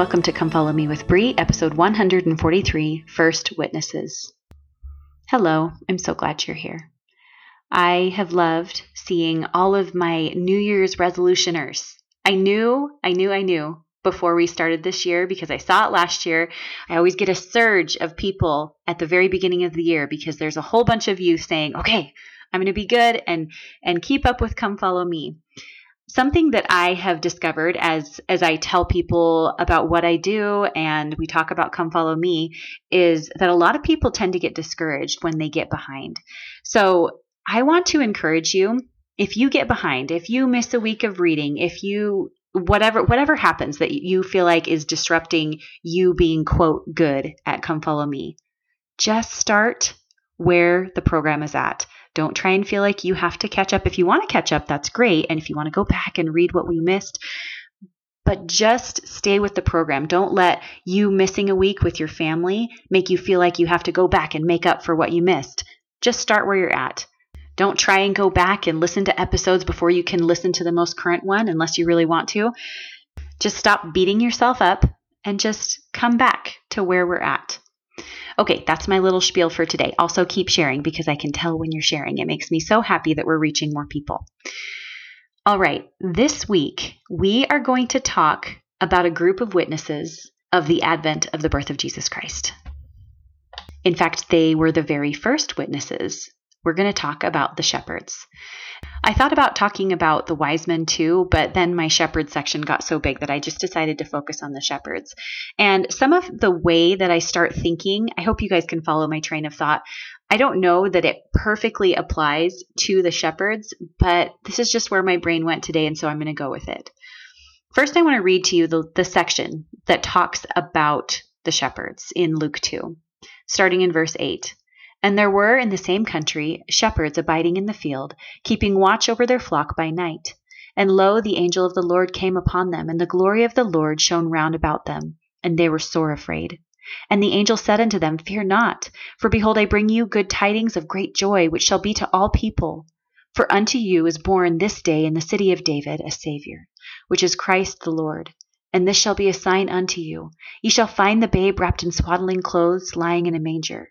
welcome to Come Follow Me with Bree, episode 143 First Witnesses. Hello, I'm so glad you're here. I have loved seeing all of my New Year's resolutioners. I knew, I knew, I knew before we started this year because I saw it last year. I always get a surge of people at the very beginning of the year because there's a whole bunch of you saying, "Okay, I'm going to be good and and keep up with come follow me." Something that I have discovered as as I tell people about what I do and we talk about come follow me is that a lot of people tend to get discouraged when they get behind. So, I want to encourage you if you get behind, if you miss a week of reading, if you whatever whatever happens that you feel like is disrupting you being quote good at come follow me just start where the program is at don't try and feel like you have to catch up if you want to catch up that's great and if you want to go back and read what we missed but just stay with the program don't let you missing a week with your family make you feel like you have to go back and make up for what you missed just start where you're at don't try and go back and listen to episodes before you can listen to the most current one unless you really want to. Just stop beating yourself up and just come back to where we're at. Okay, that's my little spiel for today. Also, keep sharing because I can tell when you're sharing. It makes me so happy that we're reaching more people. All right, this week we are going to talk about a group of witnesses of the advent of the birth of Jesus Christ. In fact, they were the very first witnesses we're going to talk about the shepherds. I thought about talking about the wise men too, but then my shepherd section got so big that I just decided to focus on the shepherds. And some of the way that I start thinking, I hope you guys can follow my train of thought. I don't know that it perfectly applies to the shepherds, but this is just where my brain went today, and so I'm going to go with it. First, I want to read to you the, the section that talks about the shepherds in Luke 2, starting in verse 8. And there were in the same country shepherds abiding in the field, keeping watch over their flock by night. And lo, the angel of the Lord came upon them, and the glory of the Lord shone round about them, and they were sore afraid. And the angel said unto them, Fear not, for behold, I bring you good tidings of great joy, which shall be to all people. For unto you is born this day in the city of David a Saviour, which is Christ the Lord. And this shall be a sign unto you Ye shall find the babe wrapped in swaddling clothes, lying in a manger.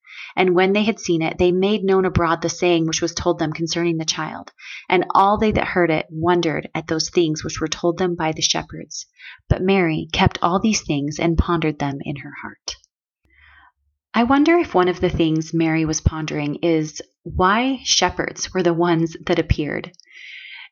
And when they had seen it, they made known abroad the saying which was told them concerning the child. And all they that heard it wondered at those things which were told them by the shepherds. But Mary kept all these things and pondered them in her heart. I wonder if one of the things Mary was pondering is why shepherds were the ones that appeared.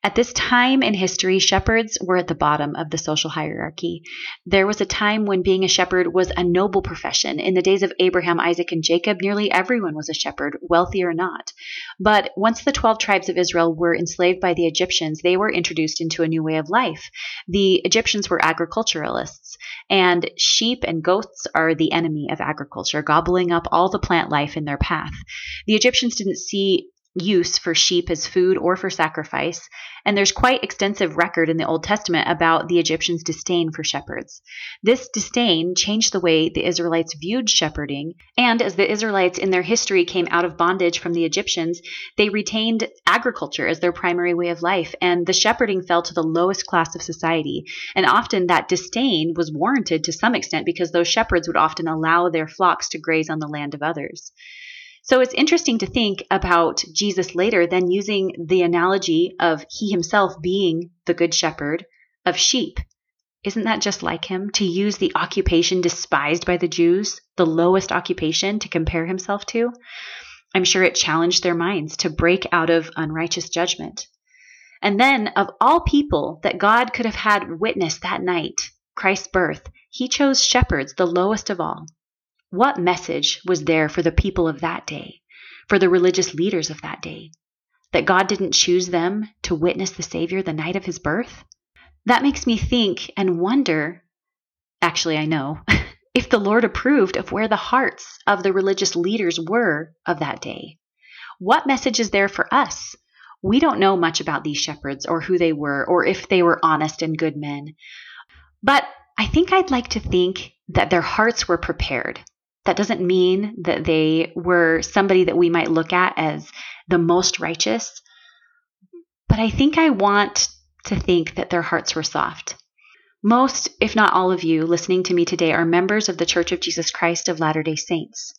At this time in history, shepherds were at the bottom of the social hierarchy. There was a time when being a shepherd was a noble profession. In the days of Abraham, Isaac, and Jacob, nearly everyone was a shepherd, wealthy or not. But once the 12 tribes of Israel were enslaved by the Egyptians, they were introduced into a new way of life. The Egyptians were agriculturalists, and sheep and goats are the enemy of agriculture, gobbling up all the plant life in their path. The Egyptians didn't see use for sheep as food or for sacrifice, and there's quite extensive record in the Old Testament about the Egyptians' disdain for shepherds. This disdain changed the way the Israelites viewed shepherding, and as the Israelites in their history came out of bondage from the Egyptians, they retained agriculture as their primary way of life, and the shepherding fell to the lowest class of society. And often that disdain was warranted to some extent because those shepherds would often allow their flocks to graze on the land of others. So it's interesting to think about Jesus later then using the analogy of he himself being the good shepherd of sheep. Isn't that just like him to use the occupation despised by the Jews, the lowest occupation, to compare himself to? I'm sure it challenged their minds to break out of unrighteous judgment. And then, of all people that God could have had witness that night, Christ's birth, he chose shepherds, the lowest of all. What message was there for the people of that day, for the religious leaders of that day? That God didn't choose them to witness the Savior the night of his birth? That makes me think and wonder. Actually, I know. if the Lord approved of where the hearts of the religious leaders were of that day. What message is there for us? We don't know much about these shepherds or who they were or if they were honest and good men. But I think I'd like to think that their hearts were prepared. That doesn't mean that they were somebody that we might look at as the most righteous, but I think I want to think that their hearts were soft. Most, if not all of you listening to me today, are members of the Church of Jesus Christ of Latter day Saints.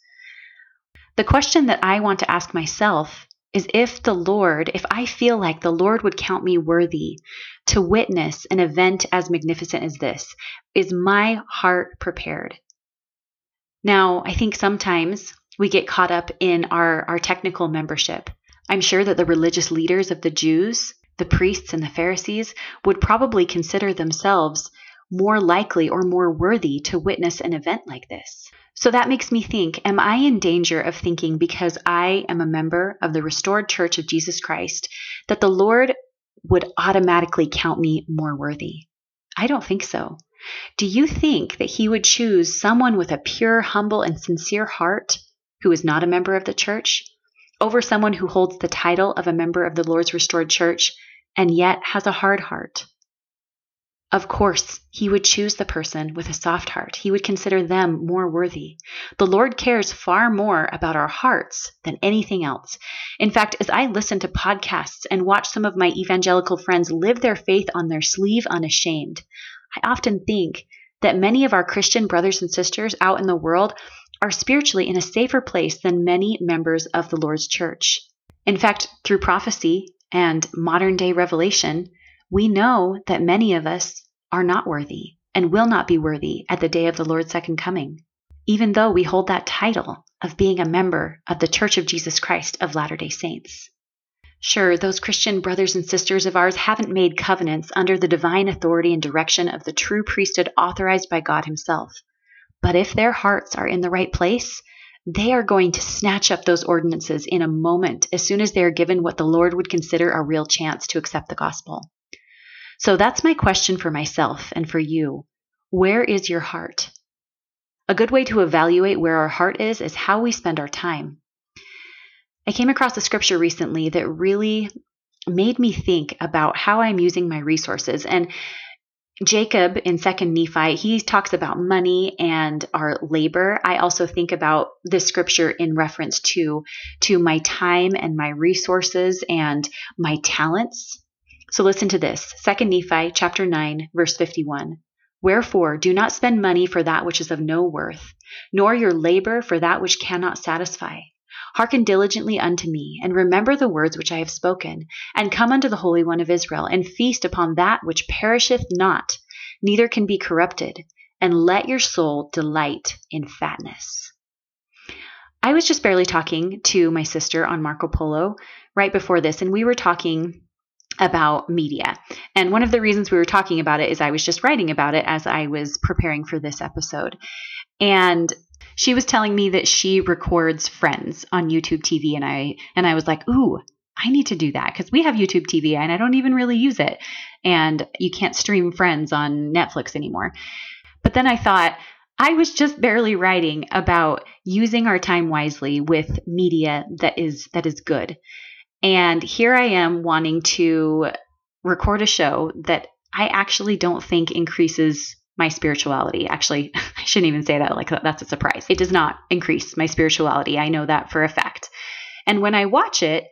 The question that I want to ask myself is if the Lord, if I feel like the Lord would count me worthy to witness an event as magnificent as this, is my heart prepared? Now, I think sometimes we get caught up in our, our technical membership. I'm sure that the religious leaders of the Jews the priests and the Pharisees would probably consider themselves more likely or more worthy to witness an event like this. So that makes me think Am I in danger of thinking because I am a member of the restored church of Jesus Christ that the Lord would automatically count me more worthy? I don't think so. Do you think that He would choose someone with a pure, humble, and sincere heart who is not a member of the church over someone who holds the title of a member of the Lord's restored church and yet has a hard heart. Of course, he would choose the person with a soft heart. He would consider them more worthy. The Lord cares far more about our hearts than anything else. In fact, as I listen to podcasts and watch some of my evangelical friends live their faith on their sleeve unashamed, I often think that many of our Christian brothers and sisters out in the world are spiritually in a safer place than many members of the Lord's church. In fact, through prophecy, and modern day revelation, we know that many of us are not worthy and will not be worthy at the day of the Lord's second coming, even though we hold that title of being a member of the Church of Jesus Christ of Latter day Saints. Sure, those Christian brothers and sisters of ours haven't made covenants under the divine authority and direction of the true priesthood authorized by God Himself. But if their hearts are in the right place, they are going to snatch up those ordinances in a moment as soon as they are given what the Lord would consider a real chance to accept the gospel. So that's my question for myself and for you. Where is your heart? A good way to evaluate where our heart is is how we spend our time. I came across a scripture recently that really made me think about how I'm using my resources. And Jacob in Second Nephi, he talks about money and our labor. I also think about this scripture in reference to to my time and my resources and my talents. So listen to this. Second Nephi chapter 9 verse 51. Wherefore do not spend money for that which is of no worth, nor your labor for that which cannot satisfy Hearken diligently unto me, and remember the words which I have spoken, and come unto the Holy One of Israel, and feast upon that which perisheth not, neither can be corrupted, and let your soul delight in fatness. I was just barely talking to my sister on Marco Polo right before this, and we were talking about media. And one of the reasons we were talking about it is I was just writing about it as I was preparing for this episode. And she was telling me that she records friends on YouTube TV and I and I was like, "Ooh, I need to do that cuz we have YouTube TV and I don't even really use it and you can't stream friends on Netflix anymore." But then I thought I was just barely writing about using our time wisely with media that is that is good. And here I am wanting to record a show that I actually don't think increases my spirituality. Actually, I shouldn't even say that like that's a surprise. It does not increase my spirituality. I know that for a fact. And when I watch it,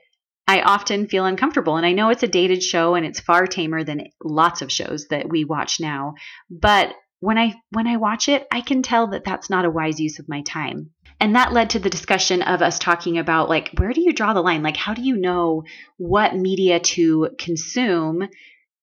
I often feel uncomfortable. And I know it's a dated show and it's far tamer than lots of shows that we watch now. But when I when I watch it, I can tell that that's not a wise use of my time. And that led to the discussion of us talking about like where do you draw the line? Like how do you know what media to consume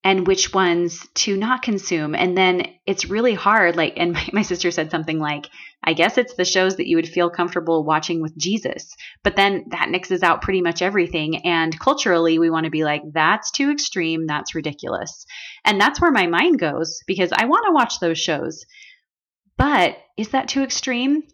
and which ones to not consume. And then it's really hard. Like, and my, my, sister said something like, I guess it's the shows that you would feel comfortable watching with Jesus. But then that mixes out pretty much everything. And culturally, we want to be like, that's too extreme. That's ridiculous. And that's where my mind goes because I want to watch those shows. But is that too extreme?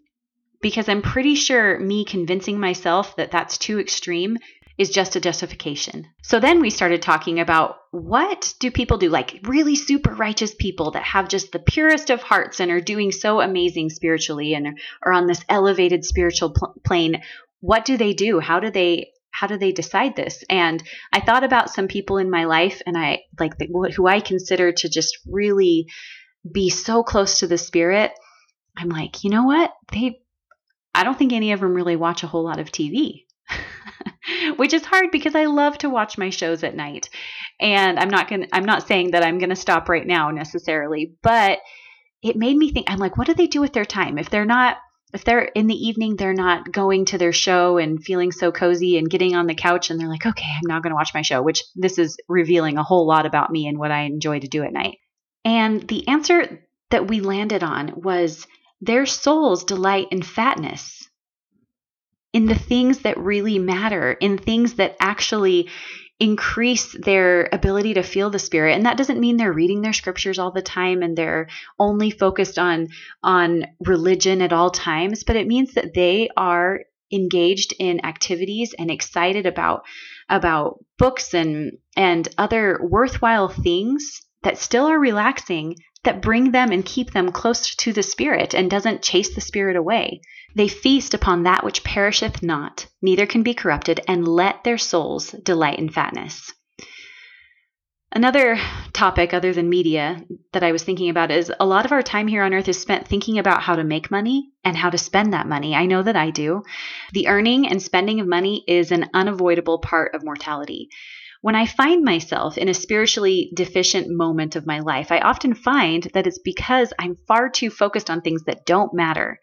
Because I'm pretty sure me convincing myself that that's too extreme is just a justification. So then we started talking about what do people do, like really super righteous people that have just the purest of hearts and are doing so amazing spiritually and are on this elevated spiritual pl- plane. What do they do? How do they how do they decide this? And I thought about some people in my life and I like the, who I consider to just really be so close to the spirit. I'm like, you know what? They I don't think any of them really watch a whole lot of TV. Which is hard because I love to watch my shows at night. And I'm not going to I'm not saying that I'm going to stop right now necessarily, but it made me think I'm like what do they do with their time? If they're not if they're in the evening they're not going to their show and feeling so cozy and getting on the couch and they're like okay i'm not going to watch my show which this is revealing a whole lot about me and what i enjoy to do at night. And the answer that we landed on was their souls delight in fatness in the things that really matter, in things that actually increase their ability to feel the spirit. And that doesn't mean they're reading their scriptures all the time and they're only focused on on religion at all times but it means that they are engaged in activities and excited about about books and and other worthwhile things that still are relaxing that bring them and keep them close to the spirit and doesn't chase the spirit away they feast upon that which perisheth not, neither can be corrupted, and let their souls delight in fatness. Another topic other than media that I was thinking about is a lot of our time here on earth is spent thinking about how to make money and how to spend that money. I know that I do. The earning and spending of money is an unavoidable part of mortality. When I find myself in a spiritually deficient moment of my life, I often find that it's because I'm far too focused on things that don't matter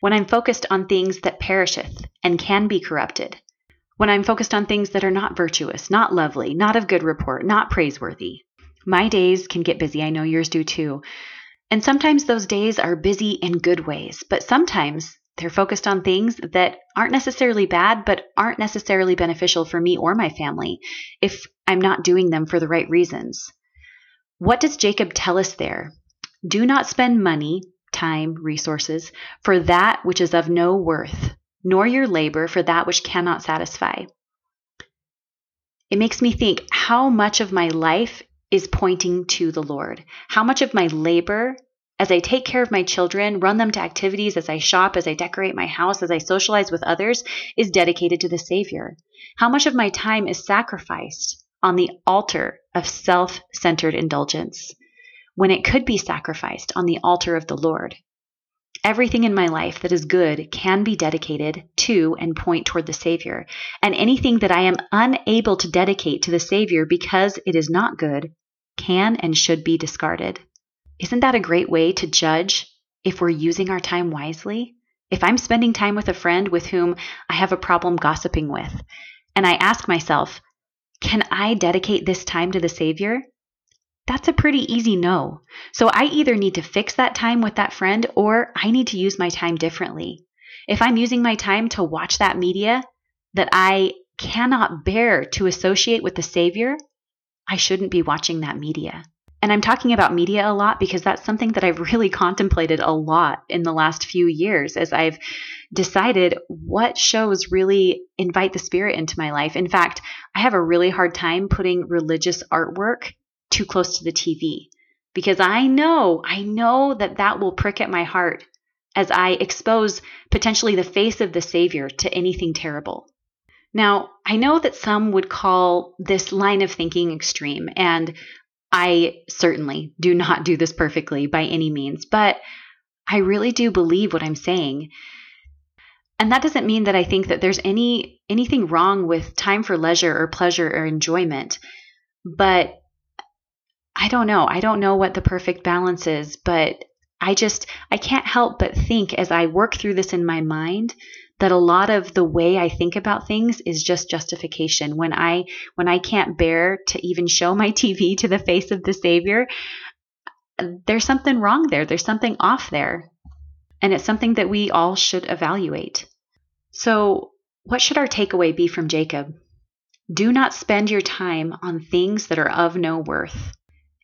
when I'm focused on things that perisheth and can be corrupted, when I'm focused on things that are not virtuous, not lovely, not of good report, not praiseworthy. My days can get busy. I know yours do too. And sometimes those days are busy in good ways, but sometimes they're focused on things that aren't necessarily bad, but aren't necessarily beneficial for me or my family if I'm not doing them for the right reasons. What does Jacob tell us there? Do not spend money time, resources for that which is of no worth, nor your labor for that which cannot satisfy. It makes me think how much of my life is pointing to the Lord, how much of my labor as I take care of my children, run them to activities, as I shop, as I decorate my house, as I socialize with others, is dedicated to the Savior. How much of my time is sacrificed on the altar of self centered indulgence? When it could be sacrificed on the altar of the Lord. Everything in my life that is good can be dedicated to and point toward the Savior, and anything that I am unable to dedicate to the Savior because it is not good can and should be discarded. Isn't that a great way to judge if we're using our time wisely? If I'm spending time with a friend with whom I have a problem gossiping with, and I ask myself, can I dedicate this time to the Savior? That's a pretty easy no. So I either need to fix that time with that friend or I need to use my time differently. If I'm using my time to watch that media that I cannot bear to associate with the Savior, I shouldn't be watching that media. And I'm talking about media a lot because that's something that I've really contemplated a lot in the last few years as I've decided what shows really invite the spirit into my life. In fact, I have a really hard time putting religious artwork too close to the TV because I know, I know that that will prick at my heart as I expose potentially the face of the Savior to anything terrible. Now, I know that some would call this line of thinking extreme, and I certainly do not do this perfectly by any means, but I really do believe what I'm saying. And that doesn't mean that I think that there's any anything wrong with time for leisure or pleasure or enjoyment, but I don't know. I don't know what the perfect balance is, but I just, I can't help but think as I work through this in my mind that a lot of the way I think about things is just justification. When I, when I can't bear to even show my TV to the face of the Savior, there's something wrong there. There's something off there. And it's something that we all should evaluate. So, what should our takeaway be from Jacob? Do not spend your time on things that are of no worth.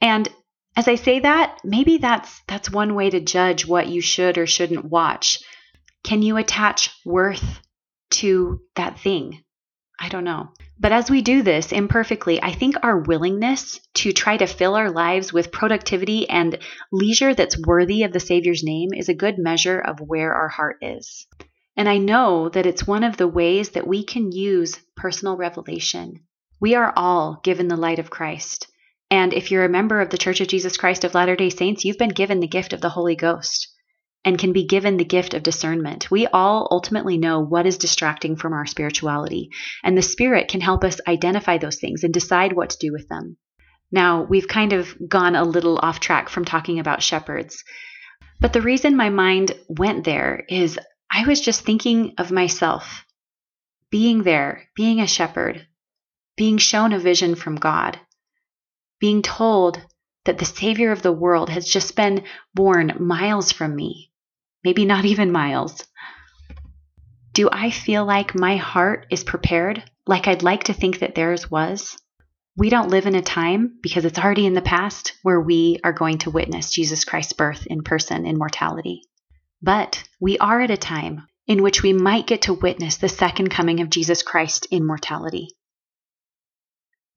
And as I say that, maybe that's that's one way to judge what you should or shouldn't watch. Can you attach worth to that thing? I don't know. But as we do this imperfectly, I think our willingness to try to fill our lives with productivity and leisure that's worthy of the Savior's name is a good measure of where our heart is. And I know that it's one of the ways that we can use personal revelation. We are all given the light of Christ. And if you're a member of the Church of Jesus Christ of Latter day Saints, you've been given the gift of the Holy Ghost and can be given the gift of discernment. We all ultimately know what is distracting from our spirituality, and the Spirit can help us identify those things and decide what to do with them. Now, we've kind of gone a little off track from talking about shepherds, but the reason my mind went there is I was just thinking of myself being there, being a shepherd, being shown a vision from God, being told that the Savior of the world has just been born miles from me, maybe not even miles. Do I feel like my heart is prepared, like I'd like to think that theirs was? We don't live in a time, because it's already in the past, where we are going to witness Jesus Christ's birth in person in mortality. But we are at a time in which we might get to witness the second coming of Jesus Christ in mortality.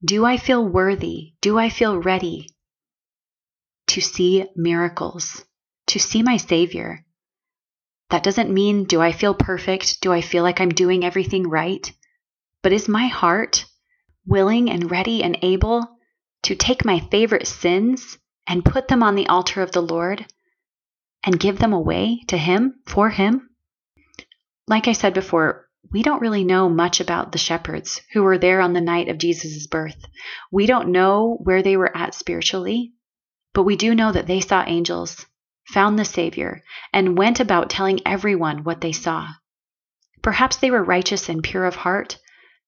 Do I feel worthy? Do I feel ready to see miracles, to see my Savior? That doesn't mean do I feel perfect? Do I feel like I'm doing everything right? But is my heart willing and ready and able to take my favorite sins and put them on the altar of the Lord and give them away to Him for Him? Like I said before, we don't really know much about the shepherds who were there on the night of Jesus' birth. We don't know where they were at spiritually, but we do know that they saw angels found the Savior, and went about telling everyone what they saw. Perhaps they were righteous and pure of heart,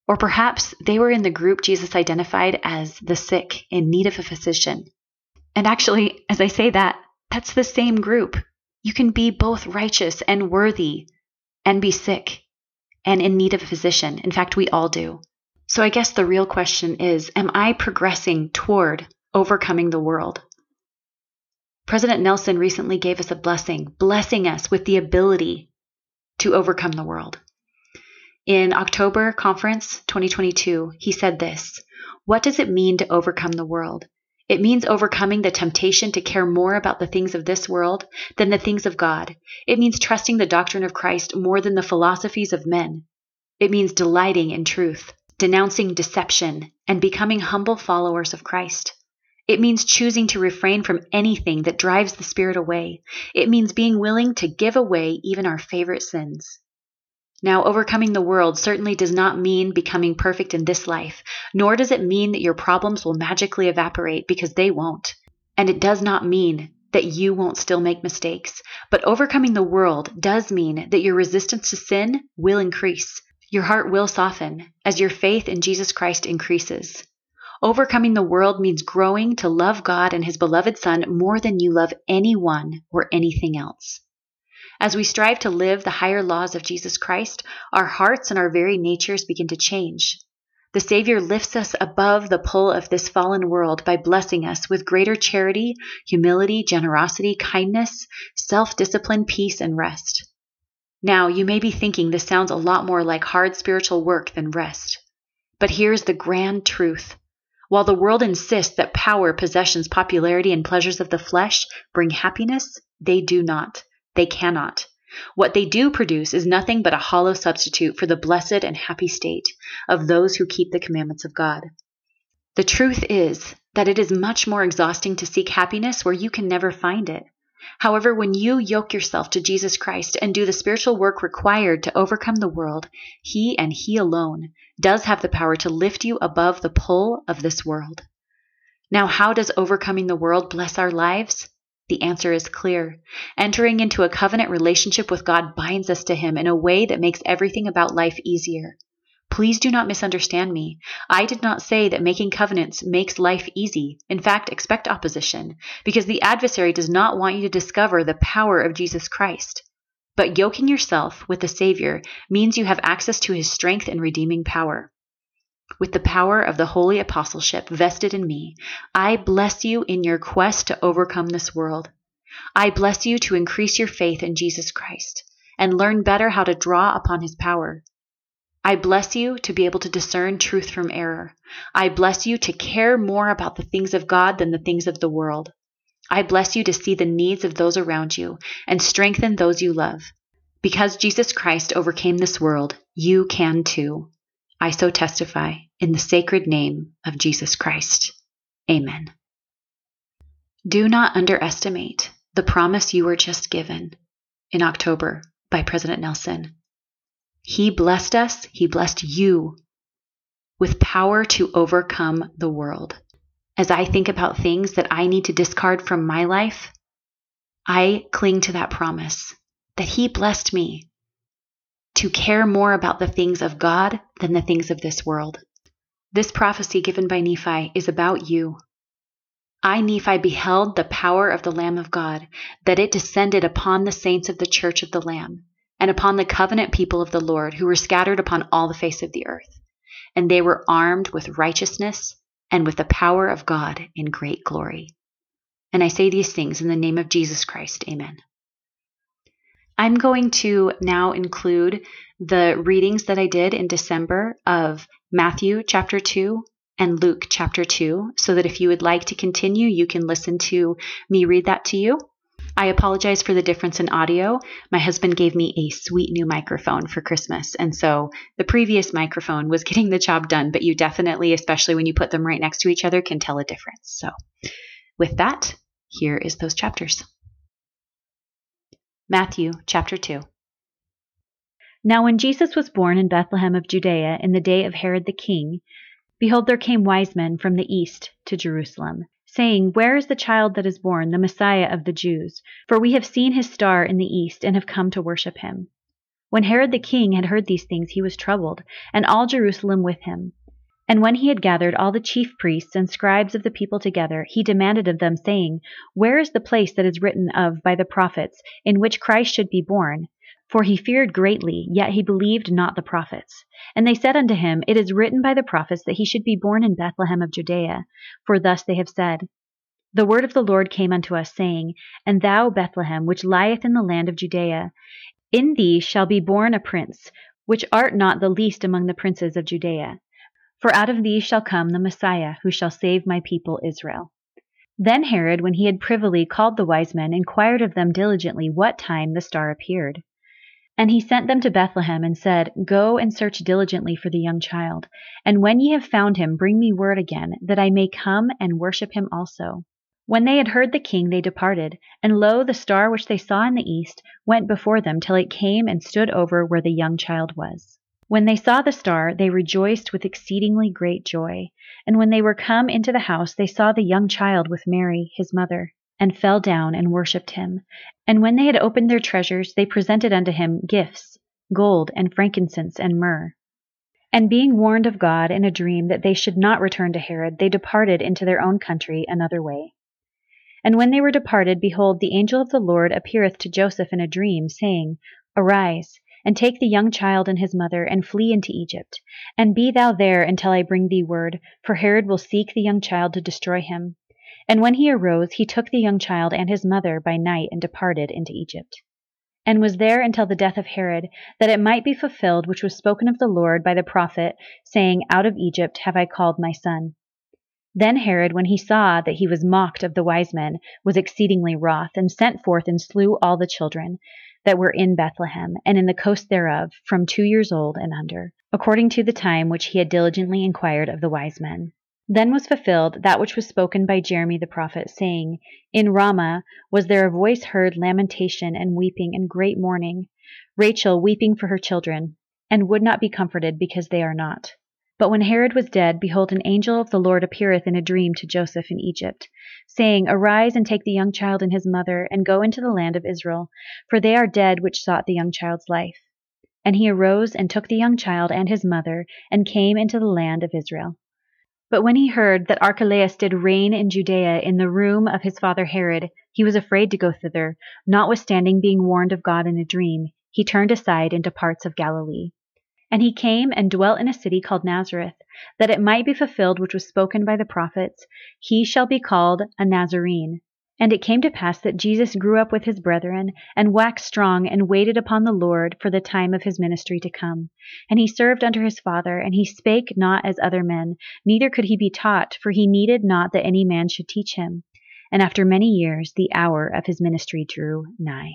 or perhaps they were in the group Jesus identified as the sick in need of a physician. And actually, as I say that, that's the same group. You can be both righteous and worthy and be sick and in need of a physician. In fact, we all do. So I guess the real question is Am I progressing toward overcoming the world? President Nelson recently gave us a blessing, blessing us with the ability to overcome the world. In October conference 2022, he said this What does it mean to overcome the world? It means overcoming the temptation to care more about the things of this world than the things of God. It means trusting the doctrine of Christ more than the philosophies of men. It means delighting in truth, denouncing deception, and becoming humble followers of Christ. It means choosing to refrain from anything that drives the Spirit away. It means being willing to give away even our favorite sins. Now, overcoming the world certainly does not mean becoming perfect in this life, nor does it mean that your problems will magically evaporate because they won't. And it does not mean that you won't still make mistakes. But overcoming the world does mean that your resistance to sin will increase. Your heart will soften as your faith in Jesus Christ increases. Overcoming the world means growing to love God and His beloved Son more than you love anyone or anything else. As we strive to live the higher laws of Jesus Christ, our hearts and our very natures begin to change. The Savior lifts us above the pull of this fallen world by blessing us with greater charity, humility, generosity, kindness, self discipline, peace, and rest. Now, you may be thinking this sounds a lot more like hard spiritual work than rest. But here's the grand truth while the world insists that power, possessions, popularity, and pleasures of the flesh bring happiness, they do not. They cannot. What they do produce is nothing but a hollow substitute for the blessed and happy state of those who keep the commandments of God. The truth is that it is much more exhausting to seek happiness where you can never find it. However, when you yoke yourself to Jesus Christ and do the spiritual work required to overcome the world, He and He alone does have the power to lift you above the pull of this world. Now, how does overcoming the world bless our lives? The answer is clear. Entering into a covenant relationship with God binds us to Him in a way that makes everything about life easier. Please do not misunderstand me. I did not say that making covenants makes life easy. In fact, expect opposition, because the adversary does not want you to discover the power of Jesus Christ. But yoking yourself with the Savior means you have access to his strength and redeeming power. With the power of the holy apostleship vested in me, I bless you in your quest to overcome this world. I bless you to increase your faith in Jesus Christ and learn better how to draw upon his power. I bless you to be able to discern truth from error. I bless you to care more about the things of God than the things of the world. I bless you to see the needs of those around you and strengthen those you love. Because Jesus Christ overcame this world, you can too. I so testify in the sacred name of Jesus Christ. Amen. Do not underestimate the promise you were just given in October by President Nelson. He blessed us, He blessed you with power to overcome the world. As I think about things that I need to discard from my life, I cling to that promise that He blessed me to care more about the things of God than the things of this world. This prophecy given by Nephi is about you. I, Nephi, beheld the power of the Lamb of God, that it descended upon the saints of the church of the Lamb, and upon the covenant people of the Lord, who were scattered upon all the face of the earth. And they were armed with righteousness and with the power of God in great glory. And I say these things in the name of Jesus Christ. Amen. I'm going to now include the readings that I did in December of Matthew chapter 2 and Luke chapter 2, so that if you would like to continue, you can listen to me read that to you. I apologize for the difference in audio. My husband gave me a sweet new microphone for Christmas, and so the previous microphone was getting the job done, but you definitely, especially when you put them right next to each other, can tell a difference. So, with that, here is those chapters. Matthew chapter 2. Now, when Jesus was born in Bethlehem of Judea in the day of Herod the king, behold, there came wise men from the east to Jerusalem, saying, Where is the child that is born, the Messiah of the Jews? For we have seen his star in the east and have come to worship him. When Herod the king had heard these things, he was troubled, and all Jerusalem with him. And when he had gathered all the chief priests and scribes of the people together, he demanded of them, saying, Where is the place that is written of by the prophets, in which Christ should be born? For he feared greatly, yet he believed not the prophets. And they said unto him, It is written by the prophets that he should be born in Bethlehem of Judea. For thus they have said, The word of the Lord came unto us, saying, And thou, Bethlehem, which lieth in the land of Judea, in thee shall be born a prince, which art not the least among the princes of Judea. For out of thee shall come the Messiah, who shall save my people Israel. Then Herod, when he had privily called the wise men, inquired of them diligently what time the star appeared. And he sent them to Bethlehem, and said, Go and search diligently for the young child, and when ye have found him, bring me word again, that I may come and worship him also. When they had heard the king, they departed, and lo, the star which they saw in the east went before them till it came and stood over where the young child was. When they saw the star, they rejoiced with exceedingly great joy. And when they were come into the house, they saw the young child with Mary, his mother, and fell down and worshipped him. And when they had opened their treasures, they presented unto him gifts, gold, and frankincense, and myrrh. And being warned of God in a dream that they should not return to Herod, they departed into their own country another way. And when they were departed, behold, the angel of the Lord appeareth to Joseph in a dream, saying, Arise and take the young child and his mother, and flee into Egypt. And be thou there until I bring thee word, for Herod will seek the young child to destroy him. And when he arose, he took the young child and his mother by night and departed into Egypt. And was there until the death of Herod, that it might be fulfilled which was spoken of the Lord by the prophet, saying, Out of Egypt have I called my son. Then Herod, when he saw that he was mocked of the wise men, was exceedingly wroth, and sent forth and slew all the children that were in Bethlehem, and in the coast thereof, from two years old and under, according to the time which he had diligently inquired of the wise men. Then was fulfilled that which was spoken by Jeremy the prophet, saying, In Ramah was there a voice heard lamentation and weeping and great mourning, Rachel weeping for her children, and would not be comforted because they are not. But when Herod was dead, behold, an angel of the Lord appeareth in a dream to Joseph in Egypt, saying, Arise and take the young child and his mother, and go into the land of Israel, for they are dead which sought the young child's life. And he arose and took the young child and his mother, and came into the land of Israel. But when he heard that Archelaus did reign in Judea in the room of his father Herod, he was afraid to go thither, notwithstanding being warned of God in a dream. He turned aside into parts of Galilee. And he came and dwelt in a city called Nazareth, that it might be fulfilled which was spoken by the prophets, He shall be called a Nazarene. And it came to pass that Jesus grew up with his brethren, and waxed strong, and waited upon the Lord for the time of his ministry to come. And he served under his Father, and he spake not as other men, neither could he be taught, for he needed not that any man should teach him. And after many years, the hour of his ministry drew nigh.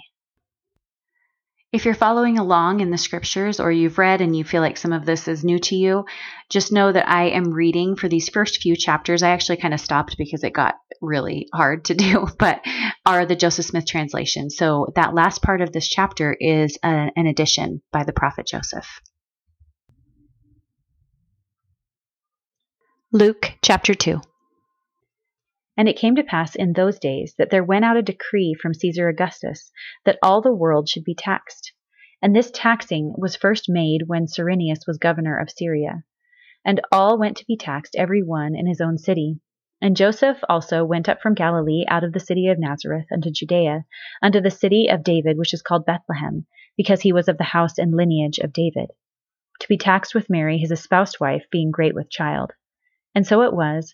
If you're following along in the scriptures or you've read and you feel like some of this is new to you, just know that I am reading for these first few chapters. I actually kind of stopped because it got really hard to do, but are the Joseph Smith translation. So that last part of this chapter is a, an addition by the prophet Joseph. Luke chapter 2. And it came to pass in those days that there went out a decree from Caesar Augustus that all the world should be taxed. And this taxing was first made when Cyrenius was governor of Syria. And all went to be taxed, every one in his own city. And Joseph also went up from Galilee out of the city of Nazareth unto Judea, unto the city of David, which is called Bethlehem, because he was of the house and lineage of David, to be taxed with Mary, his espoused wife, being great with child. And so it was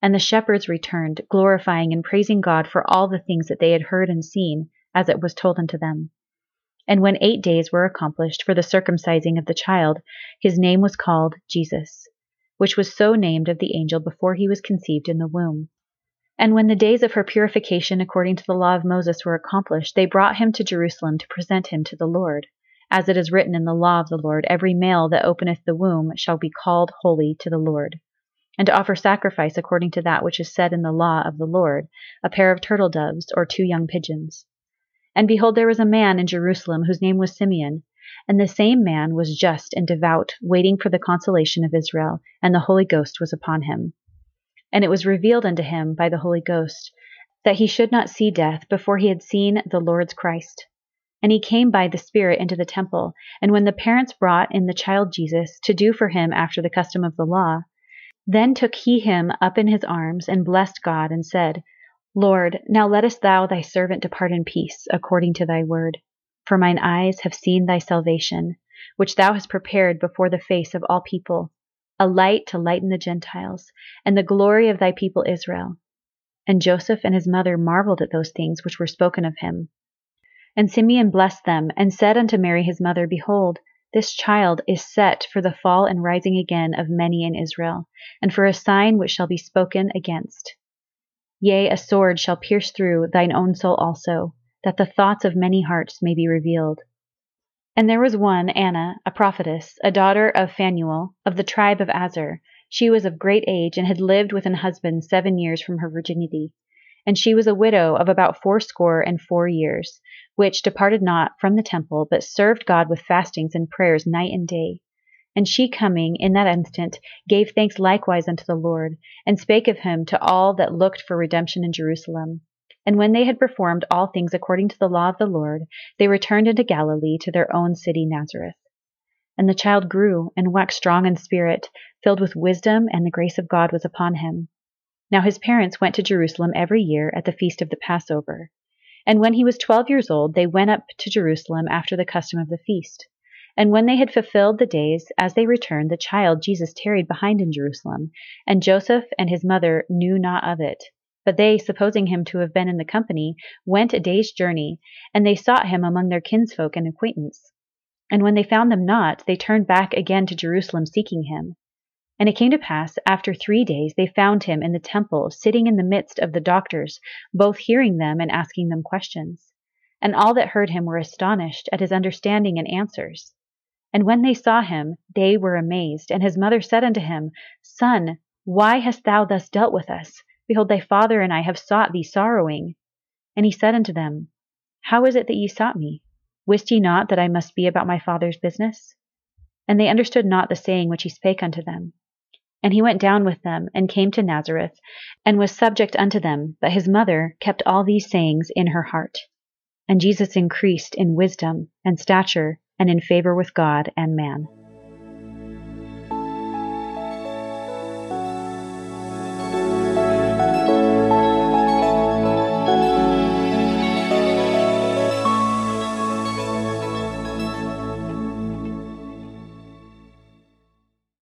And the shepherds returned, glorifying and praising God for all the things that they had heard and seen, as it was told unto them. And when eight days were accomplished for the circumcising of the child, his name was called Jesus, which was so named of the angel before he was conceived in the womb. And when the days of her purification according to the law of Moses were accomplished, they brought him to Jerusalem to present him to the Lord. As it is written in the law of the Lord, every male that openeth the womb shall be called holy to the Lord and to offer sacrifice according to that which is said in the law of the Lord, a pair of turtle doves or two young pigeons. And behold, there was a man in Jerusalem whose name was Simeon, and the same man was just and devout, waiting for the consolation of Israel, and the Holy Ghost was upon him. And it was revealed unto him by the Holy Ghost that he should not see death before he had seen the Lord's Christ. And he came by the Spirit into the temple, and when the parents brought in the child Jesus to do for him after the custom of the law, then took he him up in his arms, and blessed God, and said, Lord, now lettest thou thy servant depart in peace, according to thy word. For mine eyes have seen thy salvation, which thou hast prepared before the face of all people, a light to lighten the Gentiles, and the glory of thy people Israel. And Joseph and his mother marveled at those things which were spoken of him. And Simeon blessed them, and said unto Mary his mother, Behold, this child is set for the fall and rising again of many in Israel, and for a sign which shall be spoken against. Yea, a sword shall pierce through thine own soul also, that the thoughts of many hearts may be revealed. And there was one, Anna, a prophetess, a daughter of Phanuel, of the tribe of Aser. She was of great age, and had lived with an husband seven years from her virginity. And she was a widow of about fourscore and four years, which departed not from the temple, but served God with fastings and prayers night and day. And she coming in that instant gave thanks likewise unto the Lord, and spake of him to all that looked for redemption in Jerusalem. And when they had performed all things according to the law of the Lord, they returned into Galilee to their own city Nazareth. And the child grew and waxed strong in spirit, filled with wisdom, and the grace of God was upon him. Now his parents went to Jerusalem every year at the feast of the Passover. And when he was twelve years old, they went up to Jerusalem after the custom of the feast. And when they had fulfilled the days, as they returned, the child Jesus tarried behind in Jerusalem, and Joseph and his mother knew not of it. But they, supposing him to have been in the company, went a day's journey, and they sought him among their kinsfolk and acquaintance. And when they found them not, they turned back again to Jerusalem seeking him. And it came to pass, after three days, they found him in the temple, sitting in the midst of the doctors, both hearing them and asking them questions. And all that heard him were astonished at his understanding and answers. And when they saw him, they were amazed. And his mother said unto him, Son, why hast thou thus dealt with us? Behold, thy father and I have sought thee sorrowing. And he said unto them, How is it that ye sought me? Wist ye not that I must be about my father's business? And they understood not the saying which he spake unto them. And he went down with them, and came to Nazareth, and was subject unto them. But his mother kept all these sayings in her heart. And Jesus increased in wisdom and stature and in favor with God and man.